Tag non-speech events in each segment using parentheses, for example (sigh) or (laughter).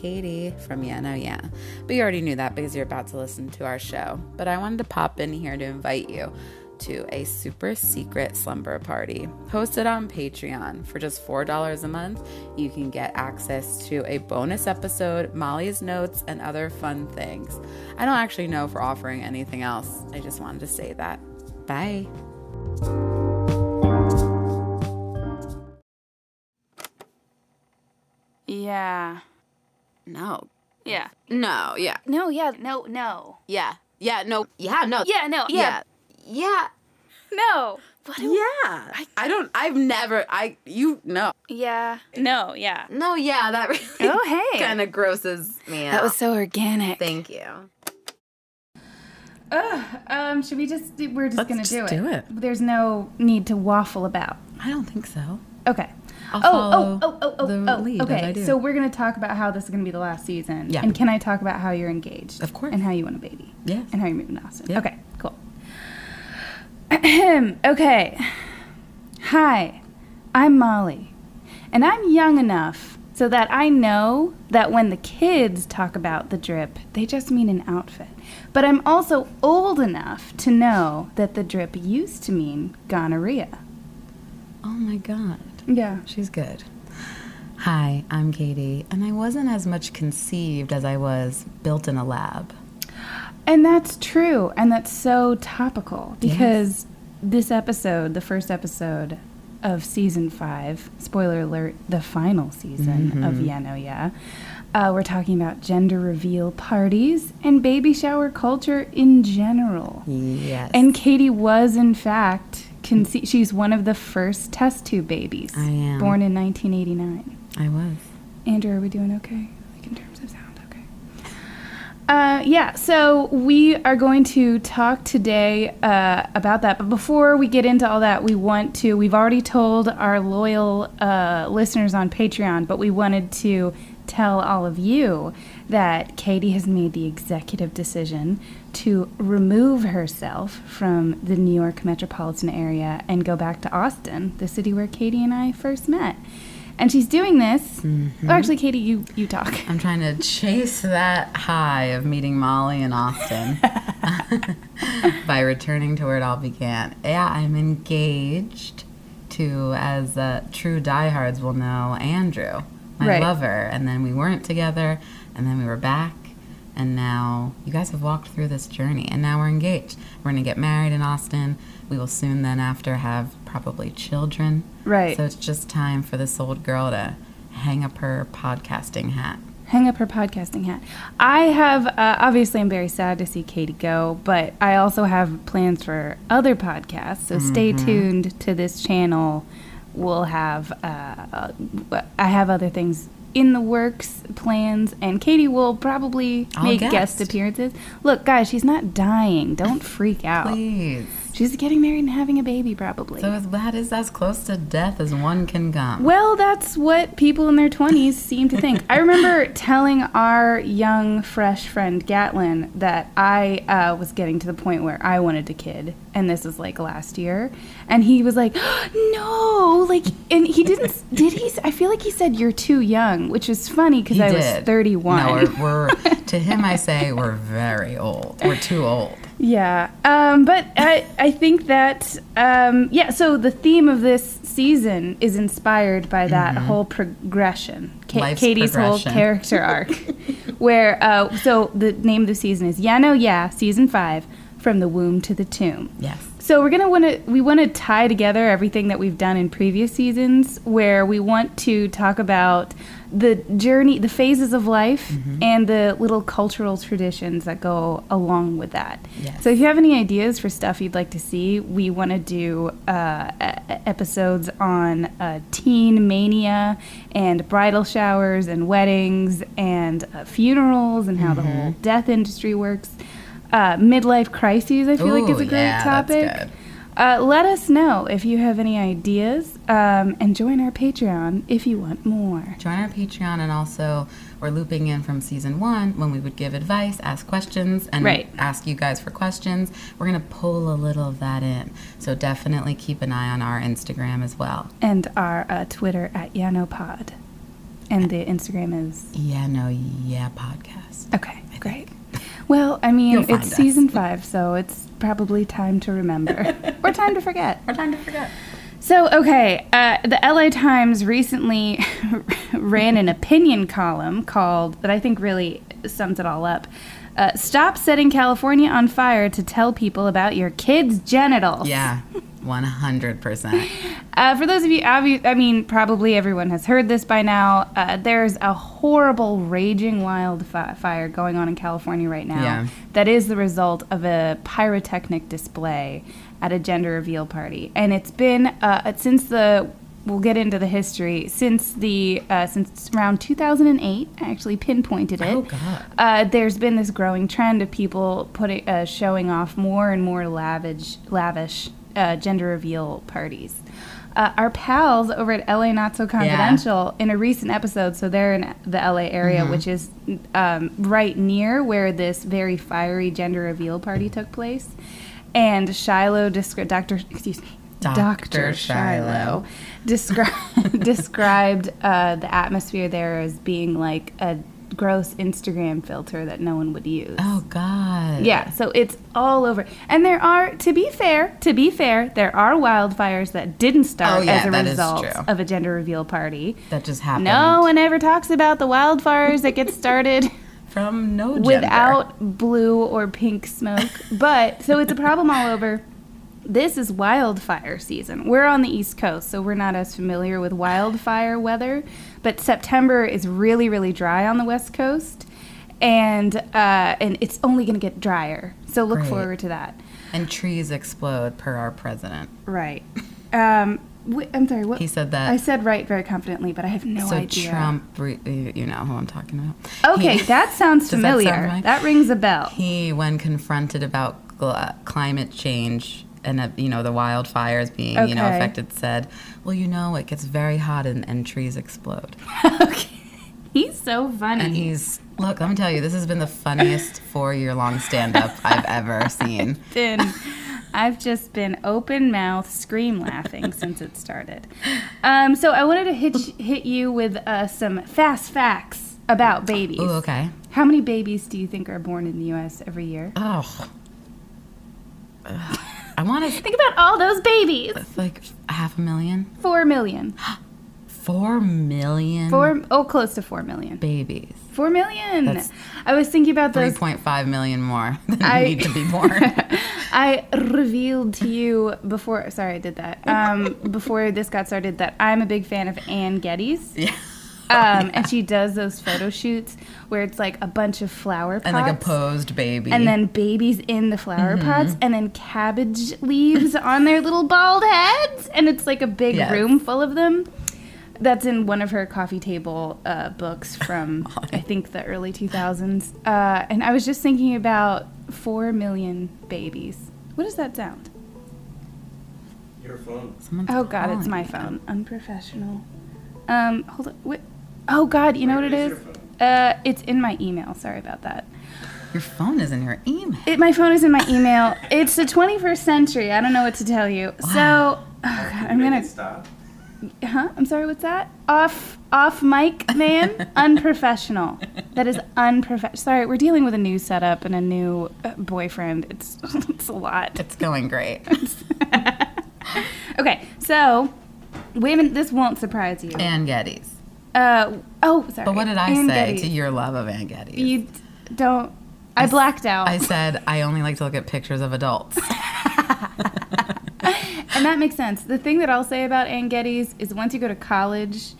Katie from Yeah No Yeah. But you already knew that because you're about to listen to our show. But I wanted to pop in here to invite you to a super secret slumber party hosted on Patreon. For just $4 a month, you can get access to a bonus episode, Molly's notes, and other fun things. I don't actually know if we're offering anything else. I just wanted to say that. Bye. No. Yeah. No, yeah. No, yeah, no, no. Yeah. Yeah, no. Yeah, no. Yeah, no, yeah. Yeah. No. What do Yeah. I, don't I've never I you no. Yeah. No, yeah. No, yeah, that really (laughs) Oh, hey. kind of grosses me out. That was so organic. Thank you. Ugh, um, should we just, we're just Let's gonna just do it. do it. There's no need to waffle about. I don't think so. Okay. I'll oh, oh, oh, oh, oh, oh, lead as okay. So we're gonna talk about how this is gonna be the last season. Yeah. And can I talk about how you're engaged? Of course. And how you want a baby. Yeah. And how you're moving to Austin. Yeah. Okay, cool. (clears throat) Okay. Hi, I'm Molly. And I'm young enough so that I know that when the kids talk about the drip, they just mean an outfit. But I'm also old enough to know that the drip used to mean gonorrhea. Oh my god. Yeah. She's good. Hi, I'm Katie, and I wasn't as much conceived as I was built in a lab. And that's true, and that's so topical because this episode, the first episode of season five, spoiler alert, the final season of Yeah No Yeah, uh, we're talking about gender reveal parties and baby shower culture in general. Yes. And Katie was, in fact, conce- she's one of the first test tube babies, I am. born in 1989. I was. Andrew, are we doing okay? Like in terms of sound, okay. Uh, yeah, so we are going to talk today uh, about that. But before we get into all that, we want to, we've already told our loyal uh, listeners on Patreon, but we wanted to tell all of you that Katie has made the executive decision to remove herself from the New York metropolitan area and go back to Austin, the city where Katie and I first met. And she's doing this. Oh, actually, Katie, you you talk. I'm trying to chase that high of meeting Molly in Austin (laughs) by returning to where it all began. Yeah, I'm engaged to, as uh, true diehards will know, Andrew, my Right. lover. And then we weren't together, and then we were back. And now you guys have walked through this journey, and now we're engaged. We're going to get married in Austin. We will soon then after have probably children. Right. So it's just time for this old girl to hang up her podcasting hat. Hang up her podcasting hat. I have uh, obviously I'm very sad to see Katie go, but I also have plans for other podcasts. So stay tuned to this channel. We'll have uh, uh, I have other things in the works, plans, and Katie will probably I'll make guest appearances. Look, guys, she's not dying. Don't freak out. Please. She's getting married and having a baby, probably. So as- that is as close to death as one can come. Well, that's what people in their 20s (laughs) seem to think. I remember telling our young, fresh friend Gatlin that I uh, was getting to the point where I wanted a kid, and this was like last year. And he was like, (gasps) no, like, and he didn't, did he? I feel like he said, you're too young, which is funny because I was 31. No, we're, we're to him. I say we're very old. We're too old. Yeah, um, but I, I think that um, yeah. So the theme of this season is inspired by that whole progression, Ka- Mm-hmm. Katie's whole character arc, (laughs) where uh, so the name of the season is Yeah No Yeah, season five, from the womb to the tomb. Yes. So we're gonna want to we want to tie together everything that we've done in previous seasons, where we want to talk about the journey, the phases of life, Mm-hmm. and the little cultural traditions that go along with that. Yes. So if you have any ideas for stuff you'd like to see, we want to do uh, episodes on uh, teen mania and bridal showers and weddings and uh, funerals and how the whole Mm-hmm. death industry works. Uh, midlife crises, I feel like, is a great yeah, topic. Uh, let us know if you have any ideas um, and join our Patreon if you want more. Join our Patreon, and also we're looping in from season one when we would give advice, ask questions, and Right. ask you guys for questions. We're gonna pull a little of that in, so definitely keep an eye on our Instagram as well. And our uh, Twitter at YanoPod. And the Instagram is Yeah, no, yeah, podcast. okay. Well, I mean, it's us. season five, so it's probably time to remember (laughs) or time to forget. Or time to forget. So, okay, uh, the LA Times recently (laughs) ran an opinion column called, that I think really sums it all up. Uh, Stop setting California on fire to tell people about your kids' genitals. Yeah, (laughs) 100%. Uh, for those of you, I mean, probably everyone has heard this by now. Uh, there's a horrible, raging wildfire going on in California right now. Yeah. That is the result of a pyrotechnic display at a gender reveal party, and it's been uh, since the. We'll get into the history since the uh, since around 2008. I actually pinpointed it. Oh, God. Uh, there's been this growing trend of people putting uh, showing off more and more lavish lavish uh, gender reveal parties. Uh, our pals over at LA Not So Confidential in a recent episode, so they're in the LA area, Mm-hmm. which is um, right near where this very fiery gender reveal party took place. And Shiloh, descri- Dr. Excuse me, Dr. Dr. Shiloh descri- (laughs) described uh, the atmosphere there as being like a gross Instagram filter that no one would use. Oh, God. Yeah, so it's all over. And there are, to be fair, to be fair, there are wildfires that didn't oh, start Oh, yeah, as a result of a gender reveal party. That just happened. No one ever talks about the wildfires that get started (laughs) From no gender. without blue or pink smoke. But so it's a problem all over. This is wildfire season. We're on the East Coast, so we're not as familiar with wildfire weather. But September is really, really dry on the West Coast, and uh, and it's only going to get drier. So look Great. forward to that. And trees explode per our president. Right. Um, I'm sorry. What He said that. I said right very confidently, but I have no so idea. Trump, re- you know who I'm talking about. Okay, He- that sounds (laughs) Does that sound familiar. right? that rings a bell. He, when confronted about climate change and uh, you know the wildfires being you know affected, said, "Well, you know, it gets very hot and, and trees explode." (laughs) okay. He's so funny. And he's look. Let me tell you, this has been the funniest (laughs) four-year-long stand-up I've ever (laughs) seen. been I've just been open mouth scream laughing since it started. Um, so I wanted to hit hit you with uh, some fast facts about babies. Ooh, okay. How many babies do you think are born in the U.S. every year? Oh. I want to Think about all those babies. like half a million, Four million. (gasps) four million Four oh, close to four million. babies. Four million. That's I was thinking about Three those. point five million more (laughs) than I- need to be born. (laughs) I revealed to you before. Sorry, I did that. Um, before this got started, that I'm a big fan of Anne Geddes. yeah. Um, and she does those photo shoots where it's like a bunch of flower pots. And like a posed baby. and then babies in the flower Mm-hmm. pots, and then cabbage leaves on their little bald heads, and it's like a big Yes. room full of them. That's in one of her coffee table uh, books from (laughs) I think the early 2000s. Uh, and I was just thinking about four million babies. What does that sound? Your phone. Someone's Oh God, it's my phone. Unprofessional. Um, hold on. Wait. Oh God, you know what it Where is is? your phone? Uh, it's in my email. Sorry about that. Your phone is in your email. It, my phone is in my email. It's the 21st century. I don't know what to tell you. So, oh God, I'm gonna. stop. Huh? I'm sorry. What's that? Off, off mic, man. (laughs) unprofessional. That is unprofessional. Sorry, we're dealing with a new setup and a new uh, boyfriend. It's (laughs) it's a lot. It's going great. (laughs) Okay, so women. This won't surprise you. Anne Geddes. Uh oh, sorry. But what did I Ann say Geddes. to your love of Anne Geddes? You don't. I blacked out. I said I only like to look at pictures of adults. (laughs) (laughs) And that makes sense. The thing that I'll say about Anne Geddes is once you go to college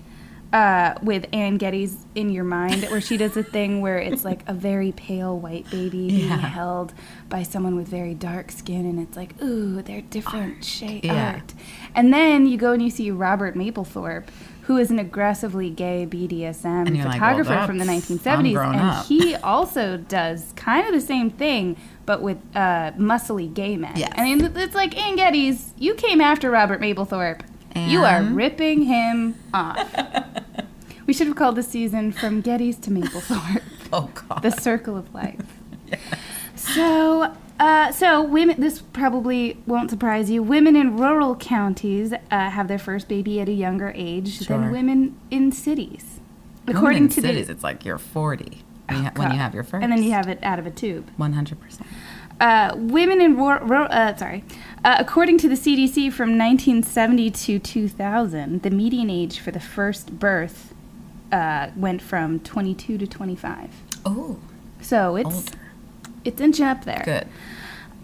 uh, with Anne Geddes in your mind, where she does a thing where it's like a very pale white baby being held by someone with very dark skin, and it's like, ooh, they're different shade Yeah. art. And then you go and you see Robert Mapplethorpe. Who is an aggressively gay BDSM And you're like, well, photographer from the 1970s? I'm grown and up. he also does kind of the same thing, but with uh, muscly gay men. Yes. I mean, it's like Anne Geddes. You came after Robert Mapplethorpe. You are ripping him off. (laughs) we should have called the season "From Geddes to Mapplethorpe: (laughs) oh God. The Circle of Life." (laughs) So, uh, so women. This probably won't surprise you. Women in rural counties uh, have their first baby at a younger age Sure. than women in cities. According in to the- cities, it's like you're 40 when you, ha- when you have your first. and then you have it out of a tube. 100%. Uh, women in rural, ro- uh, sorry, uh, according to the CDC, from 1970 to 2000, the median age for the first birth uh, went from 22 to 25. Oh, So it's older. It's inching up there. Good.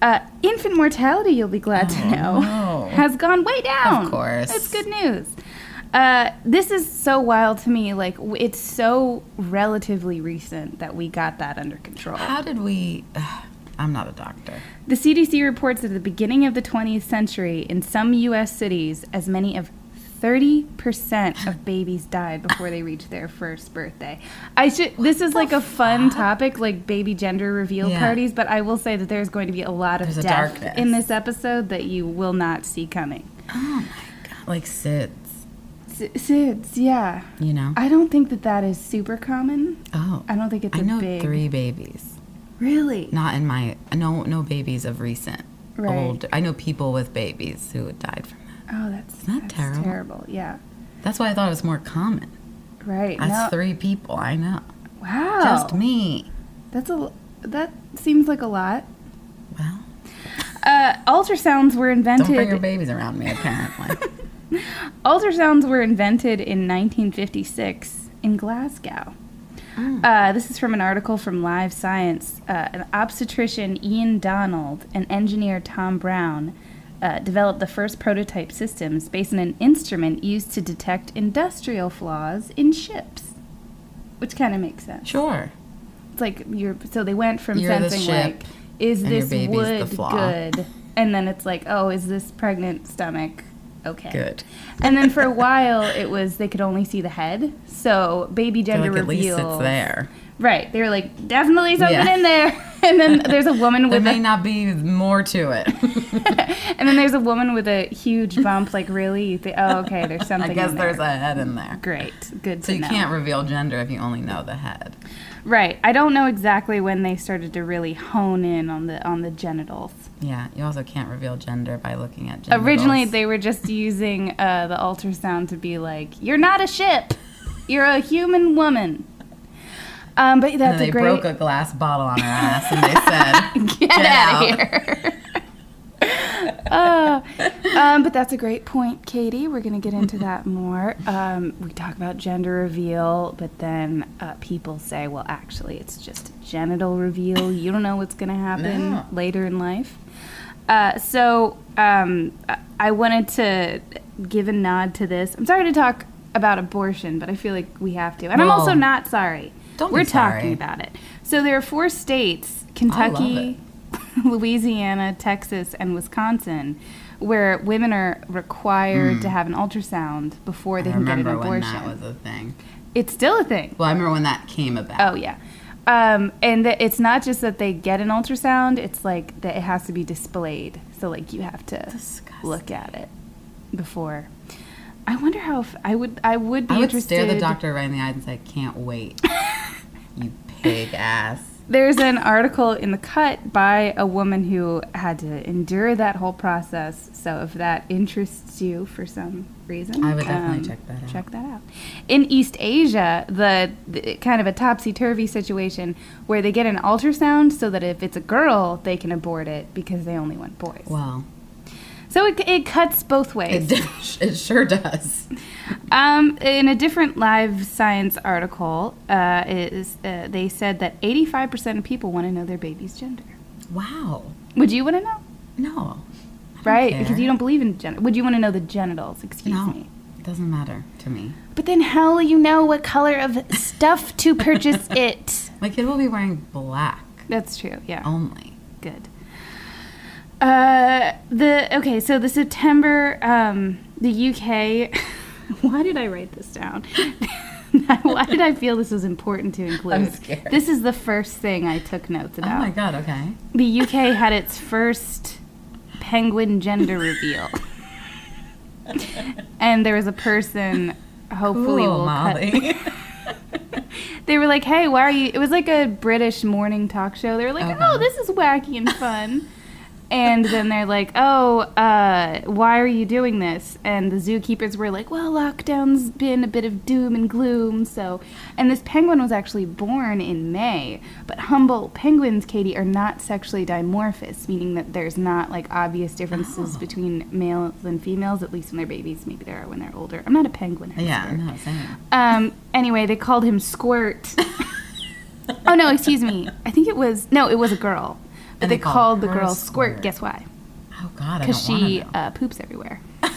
Uh, infant mortality, you'll be glad to know, no. (laughs) has gone way down. Of course. That's good news. Uh, this is so wild to me. Like, it's so relatively recent that we got that under control. How did we. (sighs) I'm not a doctor. The CDC reports that at the beginning of the 20th century, in some U.S. cities, as many of 30% of babies died before they reached their first birthday. I should. This is like a fun topic, like baby gender reveal Yeah. parties. But I will say that there's going to be a lot of There's death in this episode that you will not see coming. Oh my God. Like SIDS, SIDS, yeah. you know? I don't think that that is super common. oh. I don't think it's I know big. three babies. Really? Not in my. No, no babies of recent. Right. Old. I know people with babies who died from. Oh, that's, Isn't that that's terrible? terrible. Yeah. That's why I thought it was more common. Right. That's no. three people. I know. Wow. Just me. That's a that seems like a lot. Well, Uh, ultrasounds were invented. don't bring your babies around me, apparently. (laughs) ultrasounds were invented in 1956 in Glasgow. Uh, this is from an article from Live Science. Uh, an obstetrician, Ian Donald, and engineer Tom Brown uh, developed the first prototype systems based on an instrument used to detect industrial flaws in ships, which kind of makes sense. sure. It's like you're so they went from You're sensing like is this wood good, and then it's like oh is this pregnant stomach okay Good. and then for a while it was they could only see the head so baby gender like, at least reveal it's there. Right they were like definitely something Yeah. in there (laughs) and then (laughs) there's a woman There with may a, not be more to it. (laughs) and then there's a woman with a huge bump like really you think oh okay there's something I guess in there's a head in there. great good So you know. can't reveal gender if you only know the head. right I don't know exactly when they started to really hone in on the on the genitals Yeah, you also can't reveal gender by looking at gender. Originally, they were just using uh, the ultrasound to be like, "You're not a ship, you're a human woman." Um, but that's they a great. broke a glass bottle on her ass and they said, (laughs) Get, "Get out out." of here. Uh, (laughs) um, but that's a great point, Katie. We're going to get into that (laughs) more. Um, we talk about gender reveal, but then uh, people say, well, actually, it's just a genital reveal. You don't know what's going to happen No. later in life. Uh, so um, I- I wanted to give a nod to this. I'm sorry to talk about abortion, but I feel like we have to. And I'm also not sorry. Don't We're sorry. talking about it. So there are four states Kentucky, (laughs) Louisiana, Texas, and Wisconsin where women are required to have an ultrasound before they Hmm. I can get an remember when abortion. that was a thing. it's still a thing. Well, I remember when that came about. Oh yeah. Um, and th- it's not just that they get an ultrasound; it's like that it has to be displayed. So like you have to Disgusting. look at it before. I wonder how if I would I would be I would interested. stare the doctor right in the eyes and say, "Can't wait, (laughs) you pig ass." There's an article in the cut by a woman who had to endure that whole process. So if that interests you for some reason, I would definitely um, check that out. Check that out. In East Asia, the, the kind of a topsy turvy situation where they get an ultrasound so that if it's a girl, they can abort it because they only want boys. Well, So it, it cuts both ways. it, it sure does. Um, in a different live science article, uh, is uh, they said that 85% of people want to know their baby's gender. Wow. Would you want to know? No. Right? care. Because you don't believe in gender. Would you want to know the genitals? Excuse No, me. it doesn't matter to me. But then how will you know what color of stuff to purchase (laughs) it? My kid will be wearing black That's true. Yeah. only. Good. Uh, the okay. So the September, um, the UK. (laughs) why did I write this down? (laughs) why did I feel this was important to include? I'm scared. This is the first thing I took notes about. Oh my god. Okay. The UK had its first penguin gender reveal. (laughs) and there was a person, hopefully, Cool, will cut. Molly. They were like, "Hey, why are you?" It was like a British morning talk show. They were like, Okay. "Oh, this is wacky and fun," and then they're like, "Oh, uh, why are you doing this?" And the zookeepers were like, "Well, lockdown's been a bit of doom and gloom." So, and this penguin was actually born in May, but Humboldt penguins, Katie, are not sexually dimorphous, meaning that there's not like obvious differences between males and females. At least when they're babies, maybe there are when they're older. I'm not a penguin expert. Yeah, no, same. Um. Anyway, they called him Squirt. (laughs) oh no, excuse me. I think it was no, it was a girl. But And they, they called called the girl Squirt. Squirt. Guess why? Oh God, Because she uh, poops everywhere. (laughs)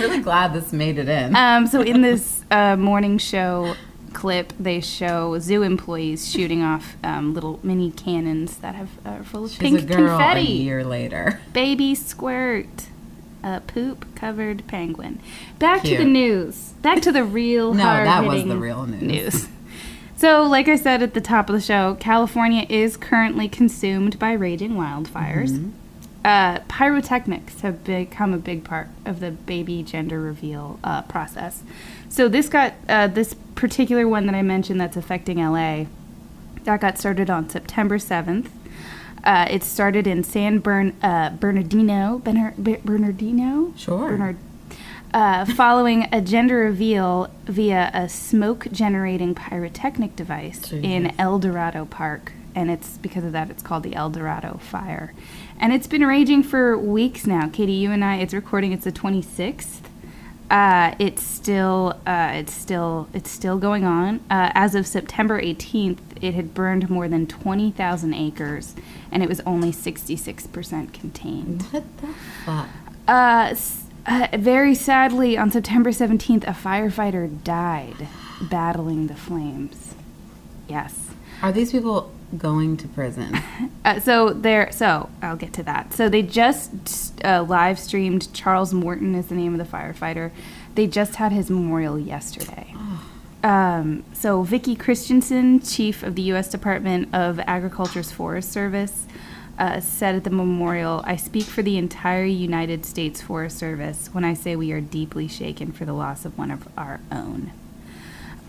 really glad this made it in. Um. So in this (laughs) uh, morning show clip, they show zoo employees shooting off um, little mini cannons that have uh, full of She's pink confetti. a year later. Baby Squirt. A poop covered penguin. Back to the news. Back to the real No, that was the real news. news. (laughs) So, like I said at the top of the show, California is currently consumed by raging wildfires. Mm-hmm. Uh, pyrotechnics have become a big part of the baby gender reveal uh, process. So, this got uh, this particular one that I mentioned that's affecting LA. That got started on September 7th. Uh, it started in San Bern, uh, Bernardino, Bener, Bernardino, Sure. Bernard, uh, following a gender reveal via a smoke generating pyrotechnic device in El Dorado Park. And it's because of that, it's called the El Dorado Fire. And it's been raging for weeks now. Katie, you and I, it's recording, it's the 26th. Uh, it's still, uh, it's still, it's still going on. Uh, as of September 18th, it had burned more than 20,000 acres, and it was only 66% contained. What the fuck? Uh, uh, very sadly, on September 17th, a firefighter died battling the flames. Yes. Are these people going to prison? (laughs) Uh, so there. So I'll get to that. So they just uh, live streamed. Charles Morton is the name of the firefighter. They just had his memorial yesterday. Um, so Vicki Christiansen, chief of the U.S. Department of Agriculture's Forest Service, uh, said at the memorial, "I speak for the entire United States Forest Service when I say we are deeply shaken for the loss of one of our own."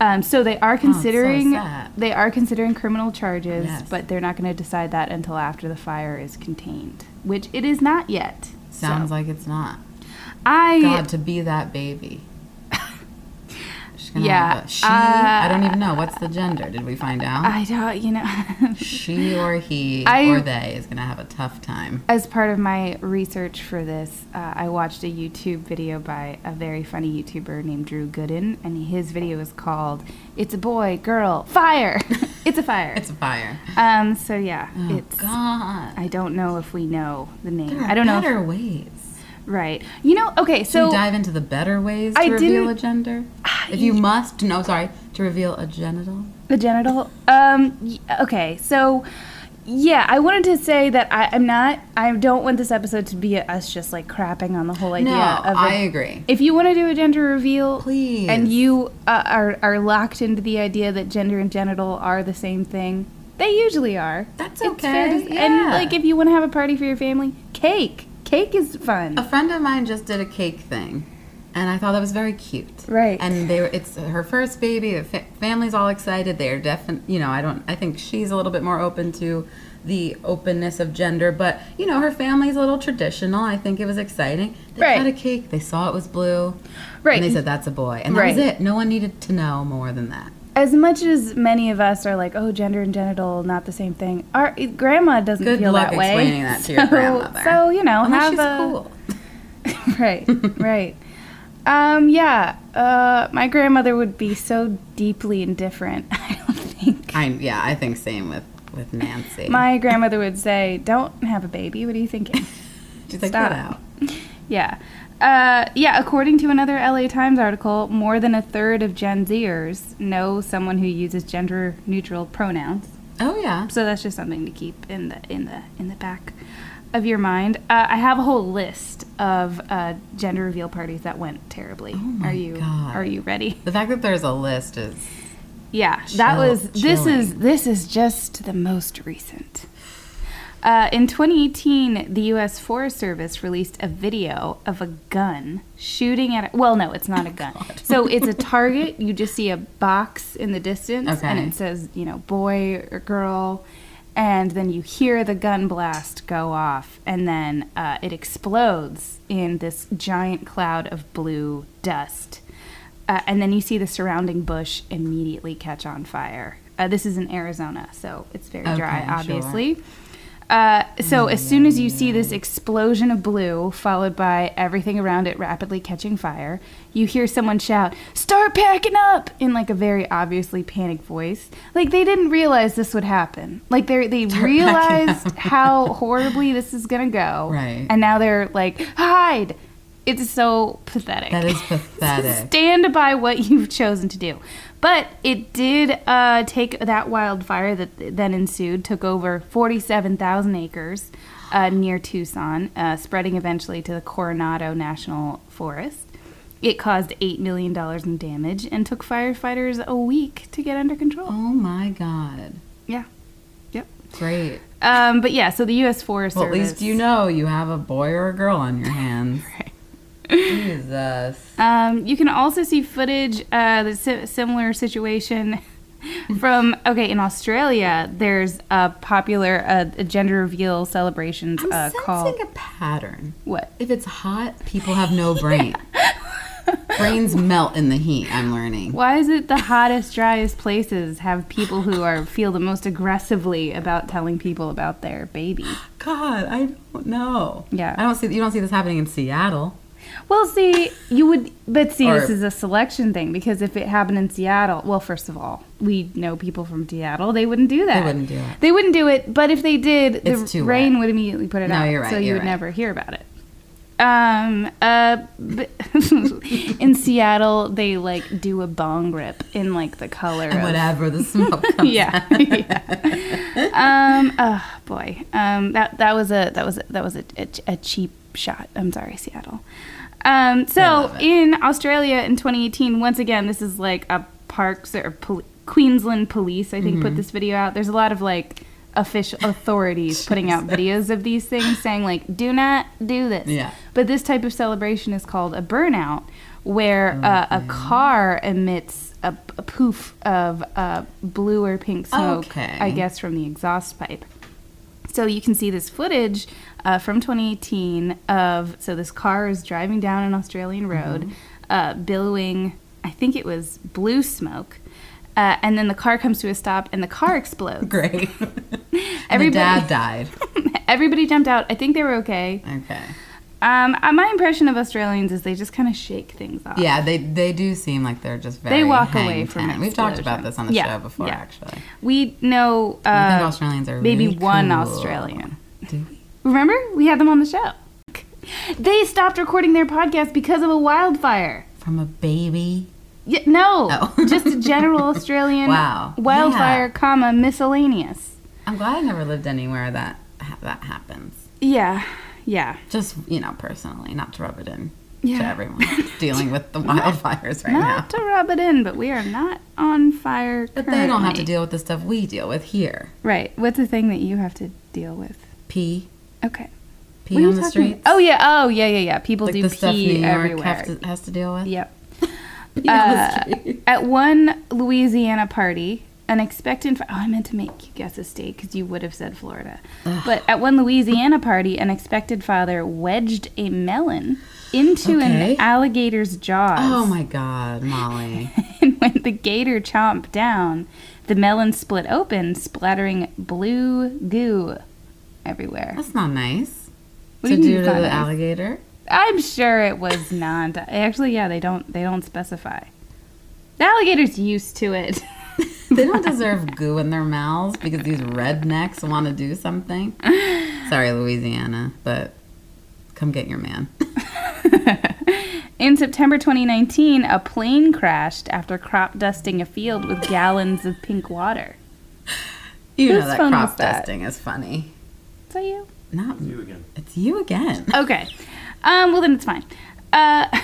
Um, so they are Oh, so considering they are considering criminal charges, Yes. but they're not going to decide that until after the fire is contained, which it is not yet. Sounds So, like it's not. I God, to be that baby. Yeah, a she. I don't uh, even know what's the gender. Did we find out? I don't, you know. she or he (laughs) I- or they is gonna have a tough time. As part of my research for this, uh, I watched a YouTube video by a very funny YouTuber named Drew Gooden, and his video is called "It's a Boy, Girl, Fire." (laughs) it's a fire. It's a fire. um. So yeah, Oh it's. God. I don't know if we know the name. I don't know. better ways. right. You know. Okay. So we dive into the better ways to I reveal a gender? If you must, no, sorry, to reveal a genital. The genital. Um. y- Okay. So, yeah, I wanted to say that I, I'm not. I don't want this episode to be us just like crapping on the whole idea No, of. I a- agree. If you want to do a gender reveal, Please. and you uh, are are locked into the idea that gender and genital are the same thing, they usually are. That's It's fair to okay, And yeah. like, if you want to have a party for your family, cake. Cake is fun. A friend of mine just did a cake thing, and I thought that was very cute. Right. And they were, it's her first baby. The fa- family's all excited. They're definitely, you know, I don't. I think she's a little bit more open to the openness of gender, but you know, her family's a little traditional. I think it was exciting. They Right. cut a cake. They saw it was blue. Right. And they said that's a boy, and that Right. was it. No one needed to know more than that. as much as many of us are like, oh, gender and genital, not the same thing. Our grandma doesn't Good feel luck that way. Good luck explaining that to your (laughs) So- grandmother. So you know, Unless have she's a cool. (laughs) right, right. Um, yeah. Uh, my grandmother would be so deeply indifferent. (laughs) I don't think. I yeah, I think same with with Nancy. My grandmother would say, "Don't have a baby. What are you thinking?" (laughs) she's like stop. out. (laughs) Yeah. Uh, yeah, according to another LA Times article, more than a third of Gen Zers know someone who uses gender neutral pronouns. Oh yeah. So that's just something to keep in the in the in the back of your mind. Uh, I have a whole list of uh, gender reveal parties that went terribly. Oh are you God. are you ready? The fact that there's a list is Yeah, that Chill- was this is this is just the most recent. Uh, in 2018, the U.S. Forest Service released a video of a gun shooting at. A, well, no, it's not a (laughs) gun. so it's a target. You just see a box in the distance, and it says, you know, boy or girl, and then you hear the gun blast go off, and then uh, it explodes in this giant cloud of blue dust. Uh, and then you see the surrounding bush immediately catch on fire. Uh, this is in Arizona, so it's very dry, Okay, sure. Uh, so as soon as you see this explosion of blue, followed by everything around it rapidly catching fire, you hear someone shout, "Start packing up!" in like a very obviously panicked voice. Like they didn't realize this would happen. Like they they packing realized how (laughs) horribly this is gonna go, Right. And now they're like, "Hide!" It's so pathetic. That is (laughs) pathetic. Stand by what you've chosen to do. But it did uh, take that wildfire that then ensued, took over 47,000 acres uh, near Tucson, uh, spreading eventually to the Coronado National Forest. It caused $8 million in damage and took firefighters a week to get under control. oh my god. Yeah. Yep. Great. Um, but yeah, so the U.S. Forest Well, at least you know you have a boy or a girl on your (laughs) hands. Jesus. Um, you can also see footage, uh, the si- similar situation (laughs) from okay in Australia. There's a popular uh, gender reveal celebrations I'm uh, sensing called a pattern. what? If it's hot, people have no brain. (laughs) Brains melt in the heat, I'm learning. Why is it the hottest, driest places have people who are feel the most aggressively about telling people about their baby? God, I don't know. Yeah. I don't see you don't see this happening in Seattle. Well, see, you would, but see, this is a selection thing because if it happened in Seattle, well, first of all, we know people from Seattle, they wouldn't do that. They wouldn't do it. They wouldn't do it, but if they did, It's the too rain wet. would immediately put it No, out. you're right, So you you're would right. never hear about it. Um, uh, but (laughs) in Seattle, they like do a bong rip in like the color of whatever the (laughs) smoke comes yeah, (laughs) yeah. Um. Oh boy. Um. That that was a that was a, that was a, a, a cheap shot. I'm sorry, Seattle. Um. So in Australia in 2018, once again, this is like a parks or pol- Queensland police. I think Mm-hmm. put this video out. There's a lot of like official authorities (laughs) putting out videos of these things saying like do not do this Yeah. but this type of celebration is called a burnout where uh, a car emits a, a poof of uh, blue or pink smoke Okay. i guess from the exhaust pipe so you can see this footage uh, from 2018 of so this car is driving down an Australian road, Mm-hmm. uh, billowing. I think it was blue smoke, uh, and then the car comes to a stop and the car explodes. Great. (laughs) Everybody- Everybody dad died. (laughs) Everybody jumped out. I think they were okay. Okay. Um, uh, my impression of Australians is they just kind of shake things off. Yeah, they they do seem like they're just very. They walk away from ten. We've talked about this on the Yeah, show before, yeah. actually. We know uh, I think Australians are maybe really one cool. Australian. Do we? Remember? We had them on the show. They stopped recording their podcast because of a wildfire. From a baby. Yeah, no, Oh. (laughs) just a general (laughs) Australian Wow. wildfire, Yeah. comma miscellaneous. I'm glad I never lived anywhere that that happens. Yeah, yeah. Just you know, personally, not to rub it in Yeah. to everyone (laughs) dealing with the (laughs) wildfires right not now. Not to rub it in, but we are not on fire. But they don't have to deal with the stuff we deal with here. Right. What's the thing that you have to deal with? Pee, Okay. pee What on the streets. Oh yeah. Oh yeah. Yeah. Yeah. People like do the pee stuff New York everywhere. to, has to deal with. Yep. (laughs) Pee on the Uh, at one Louisiana party, an expectant. Fa- oh, I meant to make you guess a state because you would have said Florida. But at one Louisiana party, an expected father wedged a melon into Okay. an alligator's jaws. Oh my God, Molly. (laughs) And when the gator chomped down, the melon split open, splattering blue goo everywhere. That's not nice. What to do you do to the nice? alligator. I'm sure it was not. Actually, yeah, they don't. They don't specify. The alligator's used to it. (laughs) They don't deserve goo in their mouths because these rednecks want to do something. Sorry, Louisiana, but come get your man. (laughs) In September 2019, a plane crashed after crop dusting a field with gallons of pink water. You know that crop dusting is funny. Is that you? Not You again. it's you again. Okay. Um, well, then it's fine. Uh, (laughs)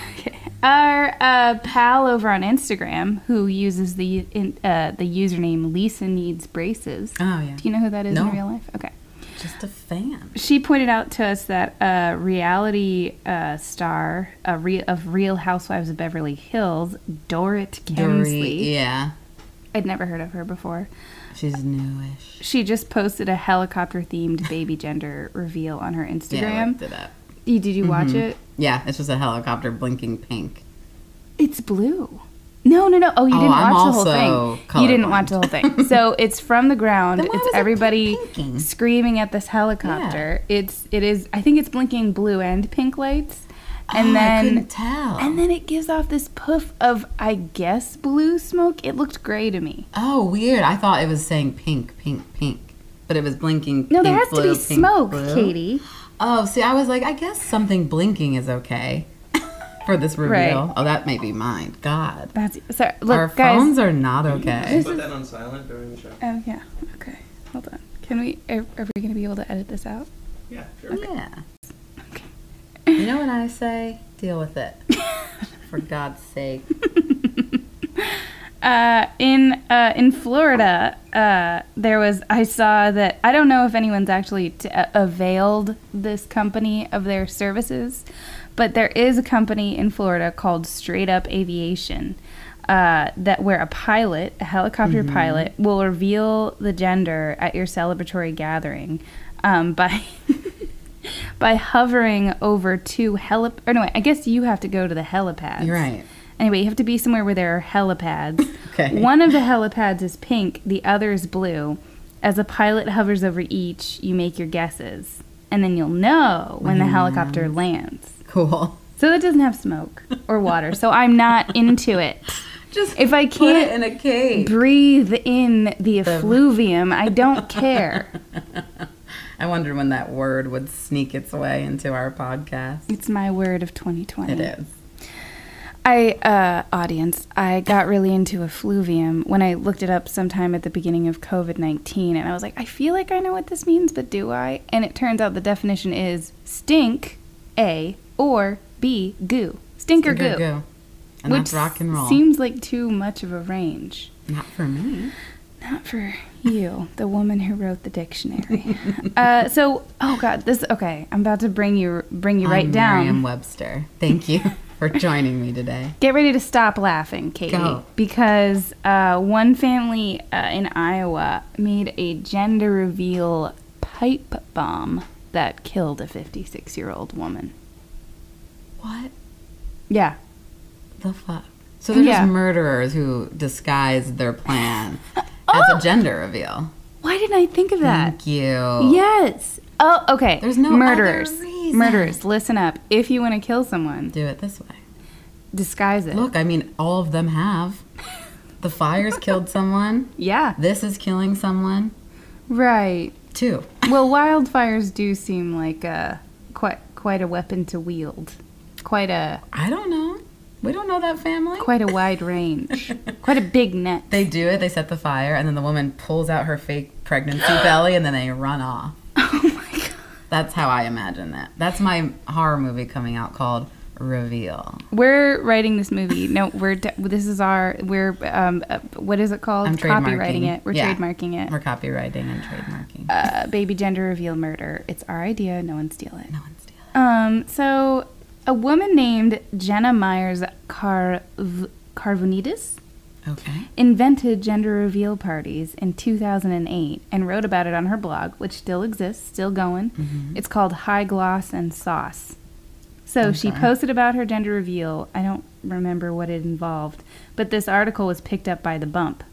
our uh, pal over on Instagram, who uses the in, uh, the username Lisa Needs Braces. Oh yeah, Do you know who that is No. in real life? Okay. just a fan. She pointed out to us that a reality uh, star re- of Real Housewives of Beverly Hills, Dorit Kemsley. yeah, I'd never heard of her before. She's newish. She just posted a helicopter themed baby gender reveal on her Instagram. Yeah, I looked it up. Did you watch mm-hmm. it? Yeah, it's just a helicopter blinking pink. It's blue. No, no, no. Oh, you Oh, didn't I'm watch the whole thing. You didn't watch the whole thing. (laughs) So it's from the ground. It's it everybody blinking? screaming at this helicopter. It's it is. I think it's blinking blue and pink lights, and Oh, I then couldn't tell. and then it gives off this puff of I guess blue smoke. It looked gray to me. oh, weird. I thought it was saying pink, pink, pink, but it was blinking. No, there pink, has to be pink, smoke, blue. Katie. Oh, see, I was like, I guess something blinking is okay (laughs) for this reveal. Right. Oh, that may be mine. God, That's sorry. Look, our guys. phones are not okay. Put that on silent during the show. Oh yeah. Okay. Hold on. Can we? Are, are we gonna be able to edit this out? Yeah, sure. Yeah. Okay. You know what I say? Deal with it. (laughs) For God's sake. Uh, in uh, in Florida, uh, there was I saw that I don't know if anyone's actually t- uh, availed this company of their services, but there is a company in Florida called Straight Up Aviation. Uh, that where a pilot, a helicopter pilot, will reveal the gender at your celebratory gathering um, (laughs) by by hovering over two helip. Or no, I guess you have to go to the helipads. You're right. Anyway, you have to be somewhere where there are helipads. (laughs) Okay. One of the helipads is pink, the other is blue. As a pilot hovers over each, you make your guesses. And then you'll know when the mm. helicopter lands. Cool. So it doesn't have smoke or water. So I'm not (laughs) into it. Just If I put it can't in a breathe in the effluvium, I don't (laughs) care. I wonder when that word would sneak its way into our podcast. It's my word of 2020. It is. I, uh, audience, I got really into effluvium when I looked it up sometime at the beginning of COVID 19, and I was like, I feel like I know what this means, but do I? And it turns out the definition is stink, A, or B, goo. Stink or Go, goo. And which that's rock and roll. seems like too much of a range. Not for me. Not for you, the woman who wrote the dictionary. (laughs) uh, so, oh god, this okay. I'm about to bring you bring you right I'm down. Merriam Webster. Thank you for joining me today. Get ready to stop laughing, Katie, Go. because uh, one family uh, in Iowa made a gender reveal pipe bomb that killed a 56 year old woman. What Yeah. the fuck? So they're Yeah. just murderers who disguise their plan (laughs) as a gender reveal. Why didn't I think of that? Thank you. Yes. Oh, okay. There's no murderers. Murderers, listen up. If you want to kill someone, Do it this way. disguise it. Look, I mean, all of them have. The fires (laughs) killed someone. Yeah. This is killing someone Right. too. Well, (laughs) wildfires do seem like a quite quite a weapon to wield. Quite a I don't know. We don't know that family. quite a wide range. (laughs) quite a big net. They do it. They set the fire, and then the woman pulls out her fake pregnancy (gasps) belly, and then they run off. Oh my. That's how I imagine that. That's my horror movie coming out called Reveal. We're writing this movie. No, we're de- this is our we're um uh, what is it called? I'm. Copywriting it. We're Yeah. trademarking it. We're copywriting and trademarking. Uh, baby gender reveal murder. It's our idea. No one steal it. no one's stealing. Um. So, a woman named Jenna Myers Carv- Karvunidis Okay. invented gender reveal parties in 2008 and wrote about it on her blog, which still exists, still going. Mm-hmm. It's called High Gloss and Sauce. So she posted about her gender reveal. I don't remember what it involved, but this article was picked up by The Bump.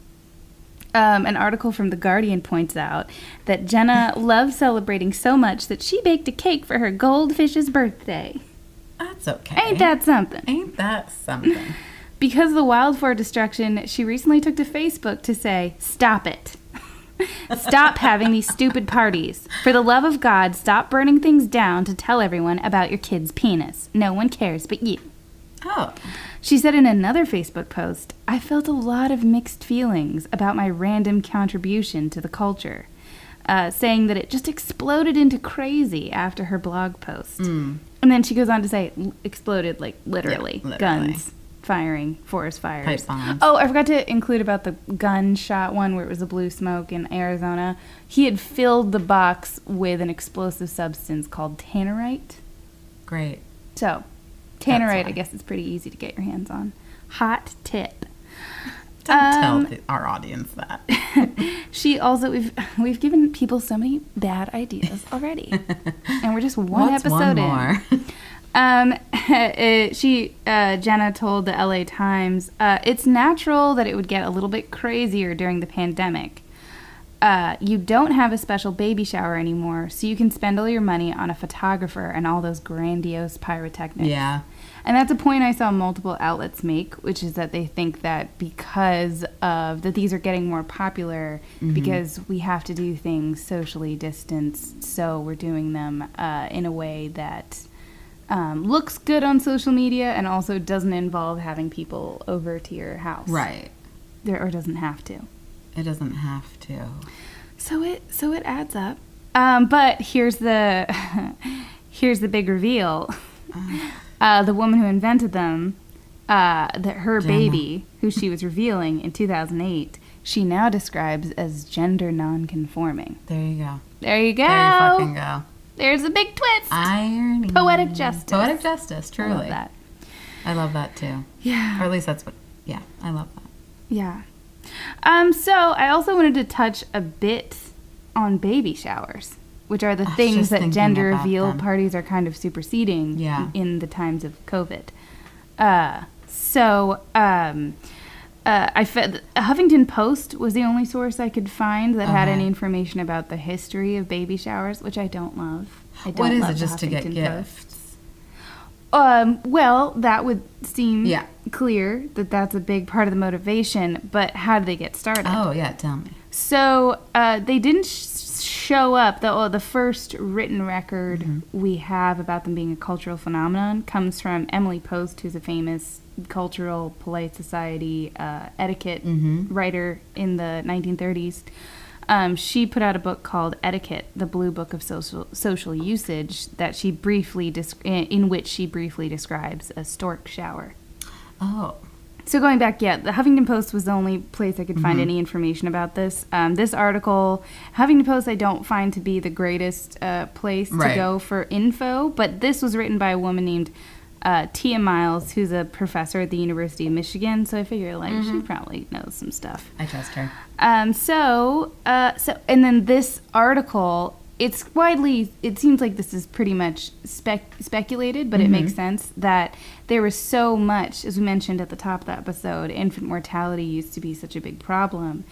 Um, an article from The Guardian points out that Jenna (laughs) loves celebrating so much that she baked a cake for her goldfish's birthday. That's okay. Ain't that something? Ain't that something? Because of the wildfire destruction, she recently took to Facebook to say, Stop it. (laughs) stop having these stupid parties. For the love of God, stop burning things down to tell everyone about your kid's penis. No one cares but you. Oh. She said in another Facebook post, I felt a lot of mixed feelings about my random contribution to the culture, uh, saying that it just exploded into crazy after her blog post. And then she goes on to say, exploded like literally, literally. guns firing, forest fires. Pipe bombs. Oh, I forgot to include about the gunshot one where it was a blue smoke in Arizona. He had filled the box with an explosive substance called tannerite. Great. So, tannerite. I guess it's pretty easy to get your hands on. Hot tip. Don't Um, tell the, our audience that. (laughs) She also we've we've given people so many bad ideas already, (laughs) and we're just one What's episode one in. Um, (laughs) it- she uh, Jenna told the LA Times uh, it's natural that it would get a little bit crazier during the pandemic. Uh, you don't have a special baby shower anymore, so you can spend all your money on a photographer and all those grandiose pyrotechnics. yeah. And that's a point I saw multiple outlets make, which is that they think that because of that these are getting more popular because we have to do things socially distanced, so we're doing them uh, in a way that um, looks good on social media and also doesn't involve having people over to your house, Right. There, or doesn't have to. It doesn't have to. So it so it adds up. Um, but here's the (laughs) here's the big reveal. Uh, the woman who invented them, uh, that her Jenna. baby, who she was revealing in 2008, she now describes as gender non-conforming. There you go. There you go. There you fucking go. There's a big twist. Irony. Poetic justice. Poetic justice, truly. I love that. I love that too. Yeah. Or at least that's what, yeah, I love that. Yeah. Um, so I also wanted to touch a bit on baby showers, which are the things that gender reveal them. parties are kind of superseding Yeah. in the times of COVID. Uh, so um, uh, I fe- Huffington Post was the only source I could find that had Uh-huh. any information about the history of baby showers, which I don't love. I don't What is it, just to get Post. gifts? Um, well, that would seem Yeah. clear that that's a big part of the motivation, but how did they get started? Oh, yeah, tell me. So uh, they didn't sh- show up. The, oh, the first written record Mm-hmm. we have about them being a cultural phenomenon comes from Emily Post, who's a famous cultural polite society uh, etiquette Mhm. writer in the 1930s. Um, she put out a book called Etiquette: The Blue Book of Social Social Usage that she briefly desc- in which she briefly describes a stork shower. Oh, So going back, yeah, the Huffington Post was the only place I could Mm-hmm. find any information about this. Um, this article, Huffington Post, I don't find to be the greatest uh, place to go for info, but this was written by a woman named uh, Tiya Miles, who's a professor at the University of Michigan. So I figure like Mm-hmm. she probably knows some stuff. I trust her. Um, so, uh, so, and then this article, it's widely, it seems like this is pretty much spec- speculated, but it makes sense that there was so much, as we mentioned at the top of the episode, infant mortality used to be such a big problem,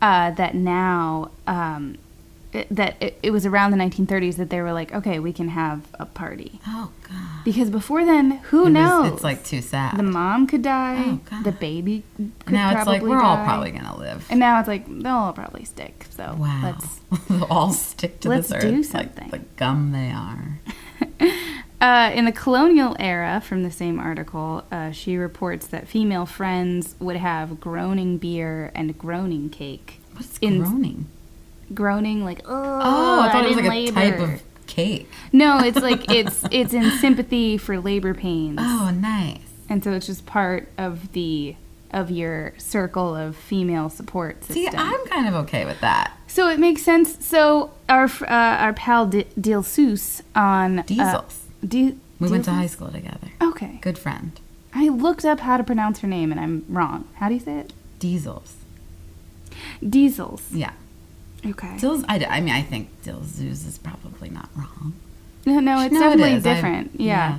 uh, that now, um, it, that it, it was around the 1930s that they were like, okay, we can have a party. Oh, God. Because before then, who It was- knows? it's like too sad. the mom could die, Oh, God. the baby could now it's like we're all probably gonna live. And now it's like they'll all probably stick. So wow, let's (laughs) They'll all stick to let's this do earth something. like the gum they are. (laughs) Uh, in the colonial era, from the same article, uh, she reports that female friends would have groaning beer and groaning cake. What's In- groaning? Groaning, like oh, Oh, I thought it was like in a type of cake. No, it's (laughs) like it's it's in sympathy for labor pains, Oh, nice. and so it's just part of the of your circle of female support system. See, I'm kind of okay with that. So it makes sense. So our uh, our pal D- Dilsus on uh, Diesels. D- we went to high school together. Okay, Good friend. I looked up how to pronounce her name and I'm wrong. How do you say it? Diesels. Diesels. Yeah. Okay. Dills, I, I mean, I think Dilzoos is probably not wrong. (laughs) No, no, it's No, it definitely. I- different. yeah.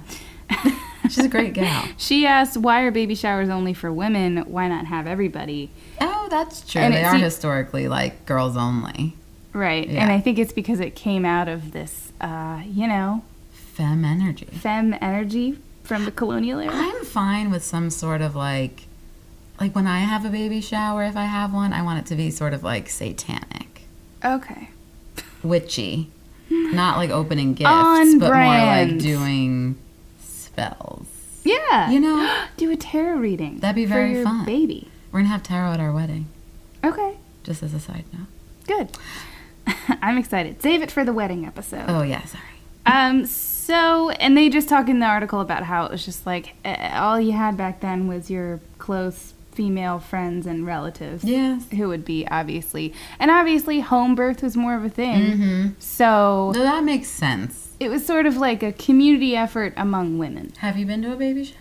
(laughs) She's a great gal. She asked, "Why are baby showers only for women? Why not have everybody?" Oh, that's true. And they are historically like girls only. Right. Yeah. And I think it's because it came out of this, uh, you know, Femme energy. femme energy from the colonial era. I'm fine with some sort of like, like when I have a baby shower, if I have one, I want it to be sort of like satanic, Okay. witchy, not like opening gifts, On but more like doing spells. Yeah. You know? (gasps) do a tarot reading. That'd be for very your fun. Baby. We're gonna have tarot at our wedding, Okay. just as a side note. Good. (laughs) I'm excited. Save it for the wedding episode. Oh yeah, sorry. Um. So, and they just talk in the article about how it was just like uh, all you had back then was your close female friends and relatives. Yes. Who would be obviously, and obviously, home birth was more of a thing. Mm-hmm. So No, that makes sense. it was sort of like a community effort among women. Have you been to a baby shower?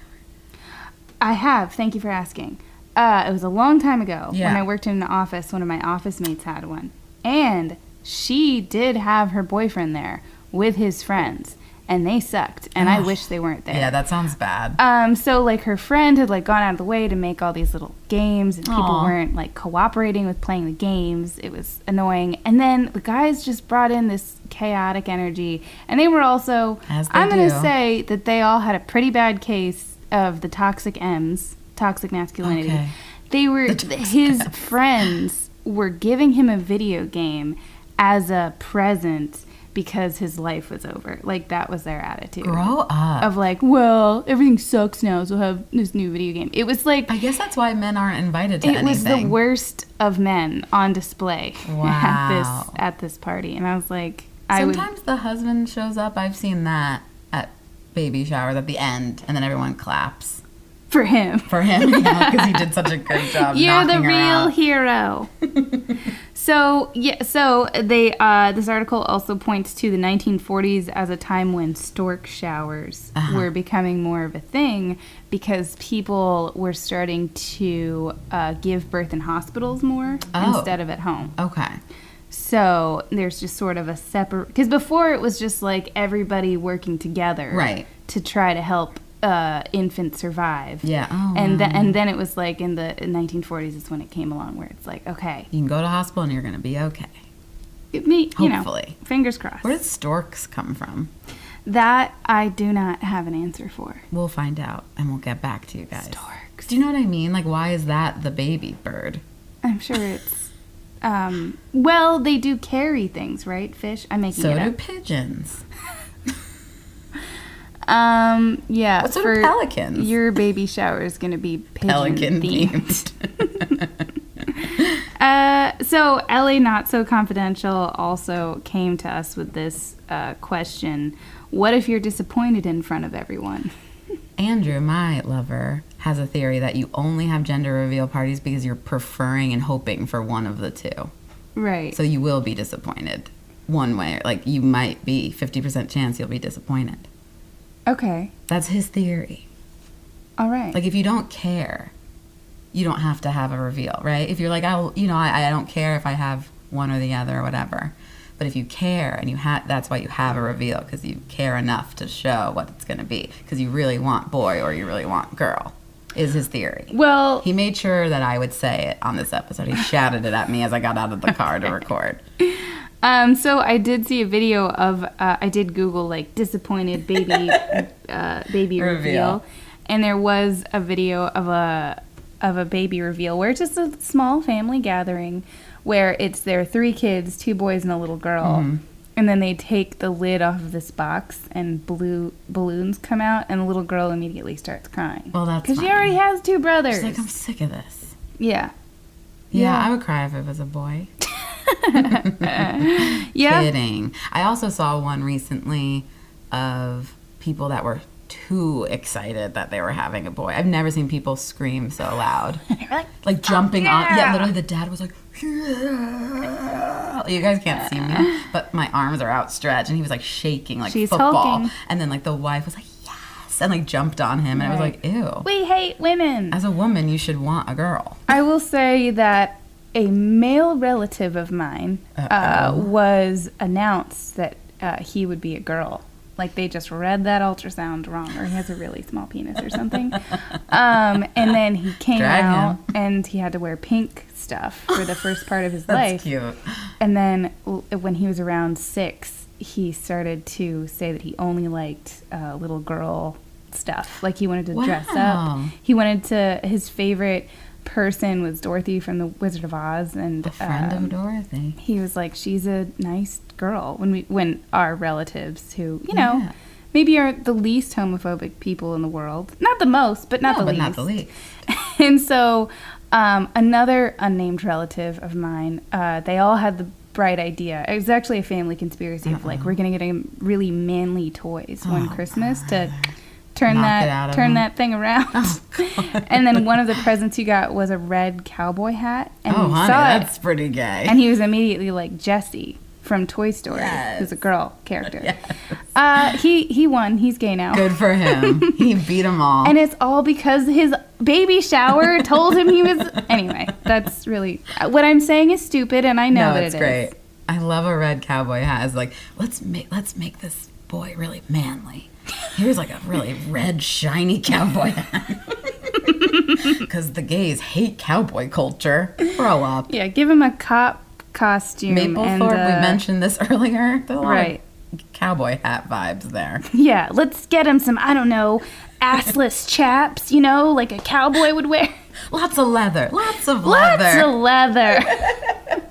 I have. Thank you for asking. Uh, it was a long time ago when I worked in an office. One of my office mates had one, and she did have her boyfriend there with his friends, and they sucked. And I wish they weren't there. Yeah, that sounds bad. Um, so like her friend had like gone out of the way to make all these little games and people Aw. weren't like cooperating with playing the games. It was annoying. And then the guys just brought in this chaotic energy and they were also they I'm gonna say that they all had a pretty bad case of the toxic M's, toxic masculinity. Okay. They were The his friends were giving him a video game as a present because his life was over. Like that was their attitude Grow up. of like, well, everything sucks now, so we'll have this new video game. It was like I guess that's why men aren't invited to it anything. was the worst of men on display (laughs) at Wow. this at this party, and I was like, I would Sometimes the husband shows up. I've seen that at baby showers at the end, and then everyone claps for him. for him because he did such a (laughs) good job. You're the real hero. (laughs) so yeah, so they uh, this article also points to the 1940s as a time when stork showers Uh-huh. were becoming more of a thing because people were starting to uh, give birth in hospitals more Oh. instead of at home. Okay. So there's just sort of a separate because before it was just like everybody working together, Right. to try to help uh, infants survive. Yeah. Oh, and then and then it was like in the 1940s is when it came along where it's like okay, you can go to hospital and you're gonna be okay. it, me you know Hopefully. fingers crossed. Where did storks come from? that I do not have an answer for. We'll find out and we'll get back to you guys. Storks. Do you know what I mean? Like, why is that the baby bird? I'm sure it's. Um, well, they do carry things, right? Fish. I'm making So it do pigeons. (laughs) Um, yeah. What sort of for pelicans? Your baby shower is going to be Pelican themed. themed. (laughs) Uh, so LA Not So Confidential also came to us with this uh, question: What if you're disappointed in front of everyone? Andrew, my lover, has a theory that you only have gender reveal parties because you're preferring and hoping for one of the two. Right. So you will be disappointed one way. Like you might be 50% chance you'll be disappointed. Okay. That's his theory. All right. Like if you don't care, you don't have to have a reveal, right? If you're like, oh, you know, I, I don't care if I have one or the other or whatever. But if you care and you have, that's why you have a reveal because you care enough to show what it's going to be because you really want boy or you really want girl. Is his theory. well, He made sure that I would say it on this episode. He shouted it at me as I got out of the car to record. (laughs) um, so I did see a video of uh, I did Google like disappointed baby (laughs) uh, baby Reveal. reveal. and there was a video of a of a baby reveal where it's just a small family gathering where it's their three kids, two boys and a little girl. Mm-hmm. And then they take the lid off of this box, and blue balloons come out, and the little girl immediately starts crying. Well, that's because she already has two brothers. She's like, I'm sick of this. yeah, Yeah, Yeah. I would cry if it was a boy. (laughs) (laughs) yeah. Kidding. I also saw one recently of people that were too excited that they were having a boy. I've never seen people scream so loud. (laughs) like jumping on. Yeah, literally the dad was like, yeah. You guys can't see me, (laughs) but my arms are outstretched and he was like shaking like She's football. hulking. And then like the wife was like, yes, and like jumped on him. And I was like, ew. We hate women. As a woman, you should want a girl. I will say that a male relative of mine uh, was announced that uh, he would be a girl. Like they just read that ultrasound wrong, or he has a really small penis or something. (laughs) um, and then he came Drag him. out and he had to wear pink stuff for the first part of his (laughs) That's life. cute. And then l- when he was around six, he started to say that he only liked uh, little girl stuff. Like he wanted to dress Wow. up. He wanted to. His favorite person was Dorothy from the Wizard of Oz, and A friend um, of Dorothy. he was like, "She's a nice girl." When we, when our relatives, who you know, Yeah. maybe are the least homophobic people in the world, not the most, but not No, the but least. not the least. (laughs) and so um, another unnamed relative of mine, uh, they all had the bright idea. It was actually a family conspiracy of like we're gonna get him really manly toys one Oh, Christmas to turn Knock that turn that thing around. (laughs) and then one of the presents he got was a red cowboy hat, and oh, he honey, that's it, pretty gay. and he was immediately like Jesse. from Toy Story, Yes. who's a girl character. Uh, he he won. He's gay now. Good for him. (laughs) he beat them all. And it's all because his baby shower told him he was. (laughs) Anyway, that's really what I'm saying is stupid, and I know no, that it's it is. great. I love a red cowboy hat. It's like let's make let's make this boy really manly. Here's like a really red shiny cowboy (laughs) hat. Because the gays hate cowboy culture. Grow up. Yeah, give him a cop costume. and, Mapplethorpe, uh, we mentioned this (laughs) earlier. A lot of right. cowboy hat vibes there. Yeah, let's get him some. I don't know, assless (laughs) chaps. You know, like a cowboy would wear. Lots of leather. Lots of Lots leather. Lots of leather.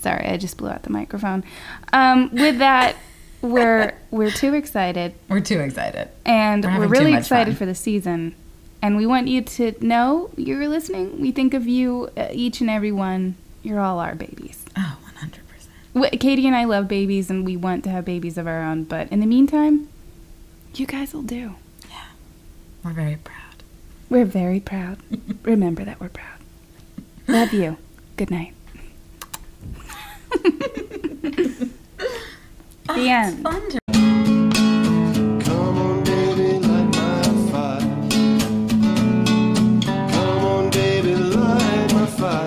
Sorry, I just blew out the microphone. Um, with that, we're we're too excited, We're too excited. and We're we're, really excited fun. for the season. And we want you to know you're listening. We think of you, uh, each and every one. You're all our babies. Oh, 100%. Katie and I love babies, and we want to have babies of our own. But in the meantime, you guys will do. Yeah. We're very proud. We're very proud. (laughs) Remember that we're proud. Love you. Good night. (laughs) the ah, end. Fun to Come on, baby, light my fire. Come on, baby, light my fire.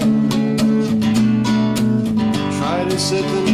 Try to set the night